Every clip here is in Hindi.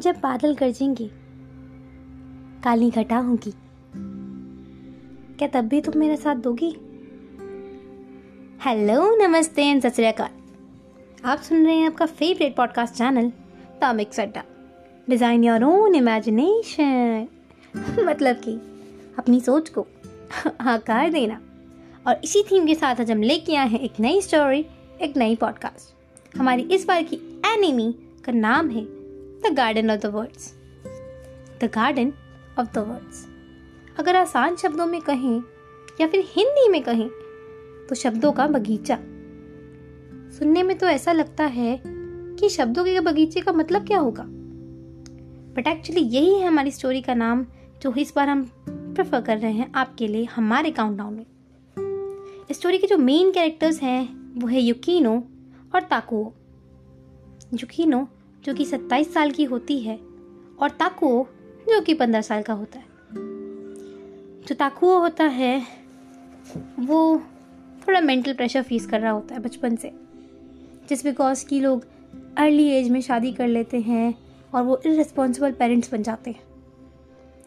जब बादल गरजेंगे काली घटा होगी। क्या तब भी तुम मेरा साथ दोगी? हेलो, नमस्ते एंड सत आप सुन रहे हैं आपका फेवरेट पॉडकास्ट चैनल तामिक अड्डा डिज़ाइन योर ओन इमेजिनेशन मतलब कि अपनी सोच को आकार देना। और इसी थीम के साथ आज हम लेके आए हैं एक नई स्टोरी एक नई पॉडकास्ट हमारी इस बार की एनिमी का नाम है the garden of the words the garden of the words अगर आसान शब्दों में कहें या फिर हिंदी में कहें तो शब्दों का बगीचा। सुनने में तो ऐसा लगता है कि शब्दों के बगीचे का मतलब क्या होगा? बट एक्चुअली यही है हमारी स्टोरी का नाम, जो इस बार हम प्रेफर कर रहे हैं आपके लिए हमारे काउंटडाउन में। स्टोरी के जो मेन कैरेक्टर्स हैं, वो है युकीनो और ताकुओ युकीनो जो कि सत्ताईस साल की होती है और ताकुओ जो कि पंद्रह साल का होता है। जो ताकुओ होता है, वो थोड़ा मेंटल प्रेशर फेस कर रहा होता है बचपन से। जिस बिकॉज़ की लोग अर्ली एज में शादी कर लेते हैं और वो इरिस्पॉन्सिबल पेरेंट्स बन जाते हैं।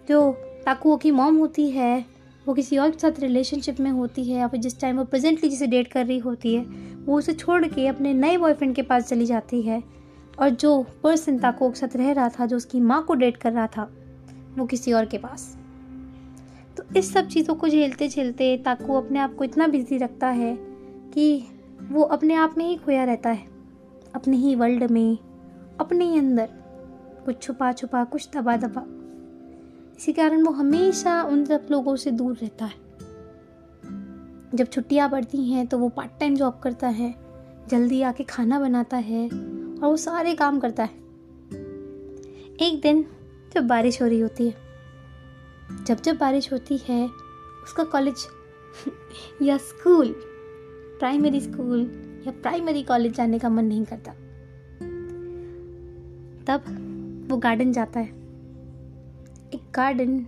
जो ताकुओ की मॉम होती है, वो किसी और के साथ रिलेशनशिप में होती है या फिर जिस टाइम वो प्रेजेंटली जिसे डेट कर रही होती है, वो उसे छोड़ के अपने नए बॉयफ्रेंड के पास चली जाती है। और जो पर्सन के साथ रह रहा था, जो उसकी माँ को डेट कर रहा था, वो किसी और के पास। तो इस सब चीज़ों को झेलते झेलते ताको अपने आप को इतना बिज़ी रखता है कि वो अपने आप में ही खोया रहता है। अपने ही वर्ल्ड में, अपने ही अंदर, कुछ छुपा छुपा, कुछ दबा दबा। इसी कारण वो हमेशा उन सब लोगों से दूर रहता है। जब छुट्टियाँ पड़ती हैं तो वो पार्ट टाइम जॉब करता है, जल्दी आके खाना बनाता है और वो सारे काम करता है। एक दिन जब बारिश हो रही होती है, जब जब बारिश होती है, उसका कॉलेज या स्कूल, प्राइमरी स्कूल या प्राइमरी कॉलेज जाने का मन नहीं करता। तब वो गार्डन जाता है। एक गार्डन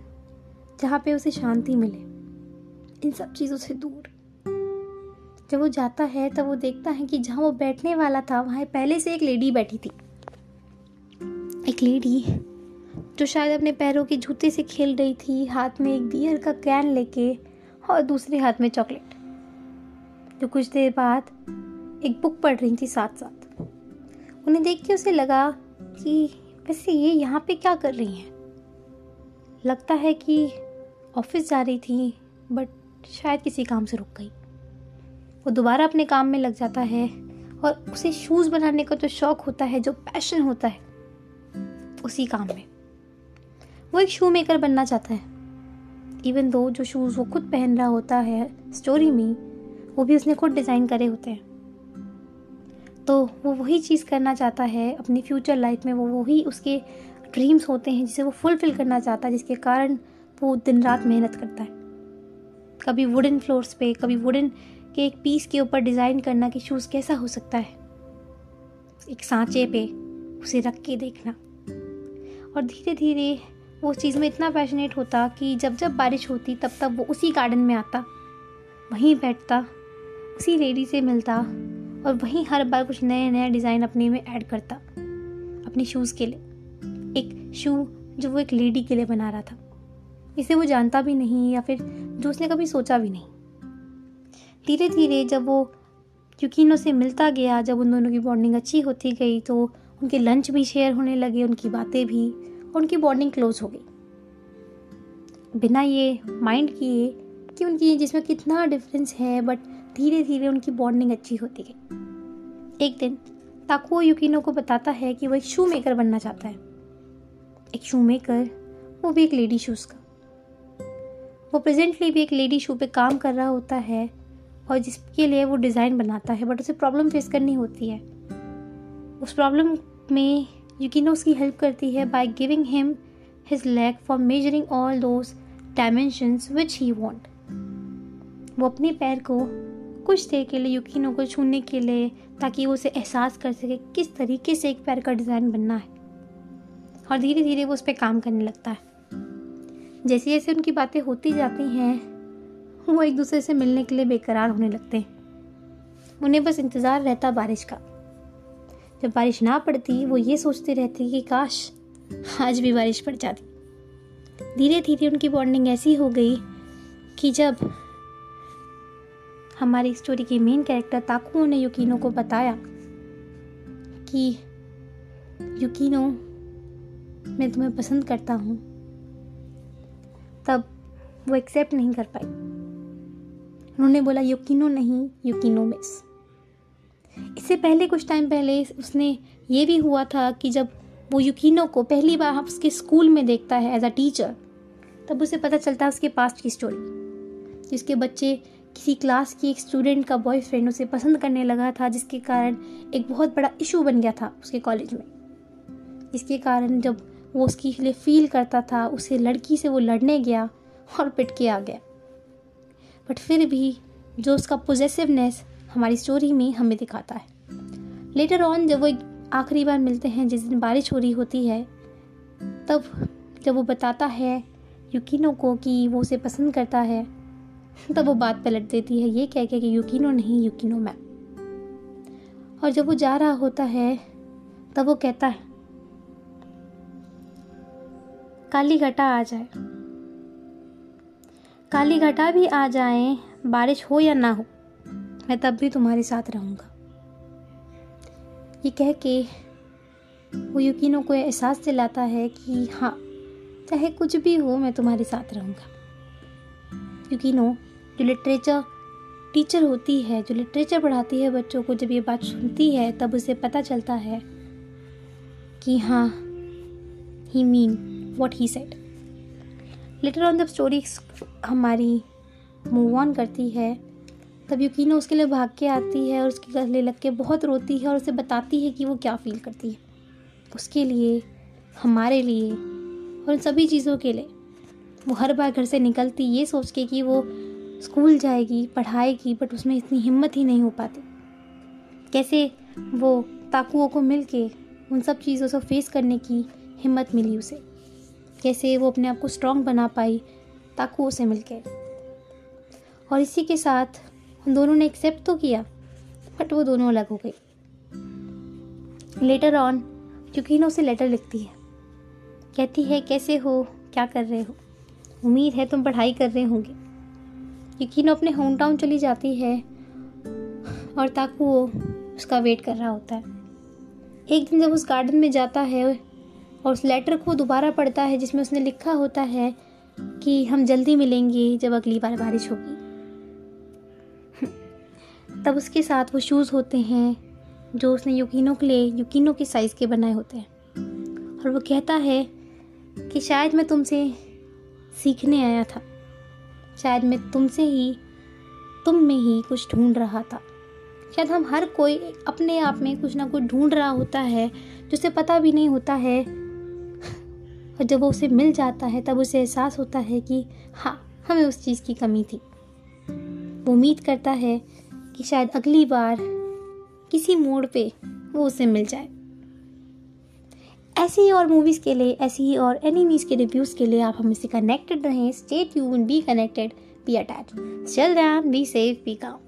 जहाँ पे उसे शांति मिले। इन सब चीज़ों से दूर। जब वो जाता है, तब वो देखता है कि जहाँ वो बैठने वाला था, वहाँ पहले से एक लेडी बैठी थी। एक लेडी जो शायद अपने पैरों के जूते से खेल रही थी, हाथ में एक बियर का कैन लेके और दूसरे हाथ में चॉकलेट। जो कुछ देर बाद एक बुक पढ़ रही थी साथ साथ उन्हें देख के उसे लगा कि वैसे ये यहाँ पे क्या कर रही हैं? लगता है कि ऑफ़िस जा रही थी, बट शायद किसी काम से रुक गई। वो दोबारा अपने काम में लग जाता है और उसे शूज़ बनाने का जो शौक होता है, जो पैशन होता है, उसी काम में। वो एक शू मेकर बनना चाहता है। इवन दो जो शूज़ वो खुद पहन रहा होता है स्टोरी में, वो भी उसने खुद डिज़ाइन करे होते हैं। तो वो वही चीज़ करना चाहता है, अपनी फ्यूचर लाइफ में वो वही उसके ड्रीम्स होते हैं, जिसे वो फुलफिल करना चाहता है, जिसके कारण वो दिन रात मेहनत करता है। कभी वुडन फ्लोर्स पे, कभी वुडन के एक पीस के ऊपर डिज़ाइन करना कि शूज़ कैसा हो सकता है। एक सांचे पे उसे रख के देखना। और धीरे धीरे वो चीज़ में इतना पैशनेट होता कि जब जब बारिश होती, तब तब वो उसी गार्डन में आता। वहीं बैठता, उसी लेडी से मिलता और वहीं हर बार कुछ नए नए डिज़ाइन अपने में ऐड करता, अपने शूज़ के लिए। एक शू जो वो एक लेडी के लिए बना रहा था। इसे वो जानता भी नहीं या फिर जो उसने कभी सोचा भी नहीं। धीरे धीरे जब वो युकीनो से मिलता गया, जब उन दोनों की बॉन्डिंग अच्छी होती गई तो उनके लंच भी शेयर होने लगे, उनकी बातें भी, और उनकी बॉन्डिंग क्लोज हो गई। बिना ये माइंड किए कि उनकी जिसमें कितना डिफरेंस है बट धीरे धीरे उनकी बॉन्डिंग अच्छी होती गई। एक दिन, ताको युकीनो को बताता है कि वो एक शू मेकर बनना चाहता है। एक शू मेकर वो भी एक लेडी शूज़ का। वो प्रेजेंटली भी एक लेडी शू पे काम कर रहा होता है और जिसके लिए वो डिज़ाइन बनाता है बट उसे प्रॉब्लम फेस करनी होती है। उस प्रॉब्लम में यूकिनो उसकी हेल्प करती है by giving him his leg for measuring all those dimensions which he want वो अपने पैर को कुछ देर के लिए, युकिनो को छूने के लिए, ताकि वो उसे एहसास कर सके किस तरीके से एक पैर का डिज़ाइन बनना है। और धीरे धीरे वो उस पर काम करने लगता है। जैसे जैसे उनकी बातें होती जाती हैं वो एक दूसरे से मिलने के लिए बेकरार होने लगते हैं। उन्हें बस इंतज़ार रहता बारिश का। जब बारिश ना पड़ती, वो ये सोचते रहते कि काश आज भी बारिश पड़ जाती। धीरे धीरे उनकी बॉन्डिंग ऐसी हो गई कि जब हमारी स्टोरी के मेन कैरेक्टर ताकुओ ने युकीनो को बताया कि युकीनो, मैं तुम्हें पसंद करता हूँ, तब वो एक्सेप्ट नहीं कर पाई। उन्होंने बोला, युकीनो नहीं, युकीनो मिस. इससे पहले, कुछ टाइम पहले, उसने ये भी हुआ था कि जब वो युकीनो को पहली बार हम उसके स्कूल में देखता है एज अ टीचर तब उसे पता चलता है उसके पास्ट की स्टोरी जिसके बच्चे किसी क्लास की एक स्टूडेंट का बॉयफ्रेंड उसे पसंद करने लगा था, जिसके कारण एक बहुत बड़ा इशू बन गया था उसके कॉलेज में। जिसके कारण जब वो उसके लिए फील करता था, उसे लड़की से वो लड़ने गया और पिट के आ गया। बट फिर भी जो उसका पोजेसिवनेस हमारी स्टोरी में हमें दिखाता है। लेटर ऑन जब वो आखिरी बार मिलते हैं, जिस दिन बारिश हो रही होती है, तब जब वो बताता है युकीनो को कि वो उसे पसंद करता है, तब वो बात पलट देती है, ये कह के कि युकीनो नहीं युकीनो मैम और जब वो जा रहा होता है, तब वो कहता है काली घटा आ जाए। काली घटा भी आ जाए, बारिश हो या ना हो, मैं तब भी तुम्हारे साथ रहूँगा। ये कह के वो यकीनों को एहसास दिलाता है कि हाँ चाहे कुछ भी हो, मैं तुम्हारे साथ रहूँगा। युकीनो, जो लिटरेचर टीचर होती है, जो लिटरेचर पढ़ाती है बच्चों को, जब ये बात सुनती है, तब उसे पता चलता है कि हाँ he mean what he set later on जब स्टोरी हमारी मूव ऑन करती है, तब यकीनो उसके लिए भाग के आती है और उसके गले लग के बहुत रोती है और उसे बताती है कि वो क्या फील करती है। उसके लिए, हमारे लिए और उन सभी चीज़ों के लिए, वो हर बार घर से निकलती, ये सोच के कि वो स्कूल जाएगी, पढ़ाएगी बट उसमें इतनी हिम्मत ही नहीं हो पाती। कैसे वो ताकुओं को मिल के उन सब चीज़ों से फेस करने की हिम्मत मिली उसे। कैसे वो अपने आप को स्ट्रांग बना पाई ताकुओं से मिलके। और इसी के साथ उन दोनों ने एक्सेप्ट तो किया बट वो दोनों अलग हो गई। लेटर ऑन क्योंकि ना उसे लेटर लिखती है, कहती है, कैसे हो? क्या कर रहे हो? उम्मीद है तुम पढ़ाई कर रहे होंगे। क्योंकि ना अपने होम टाउन चली जाती है और ताकू वो उसका वेट कर रहा होता है। एक दिन जब उस गार्डन में जाता है और उस लेटर को दोबारा पढ़ता है, जिसमें उसने लिखा होता है कि हम जल्दी मिलेंगे जब अगली बार बारिश होगी। तब उसके साथ वो शूज़ होते हैं, जो उसने युकीनों के लिए, युकीनों के साइज़ के बनाए होते हैं। और वो कहता है कि शायद मैं तुमसे सीखने आया था। शायद मैं तुमसे ही, तुम में ही कुछ ढूंढ रहा था। शायद हम हर कोई अपने आप में कुछ ना कुछ ढूंढ रहा होता है, जिसे पता भी नहीं होता है और जब वो उसे मिल जाता है, तब उसे एहसास होता है कि हाँ हमें उस चीज़ की कमी थी। वो उम्मीद करता है कि शायद अगली बार किसी मोड़ पे वो उसे मिल जाए। ऐसी ही और मूवीज़ के लिए, ऐसी ही और एनिमीज़ के रिव्यूज़ के लिए आप हमसे कनेक्टेड रहें। Stay tuned be connected be attached चल then be safe be calm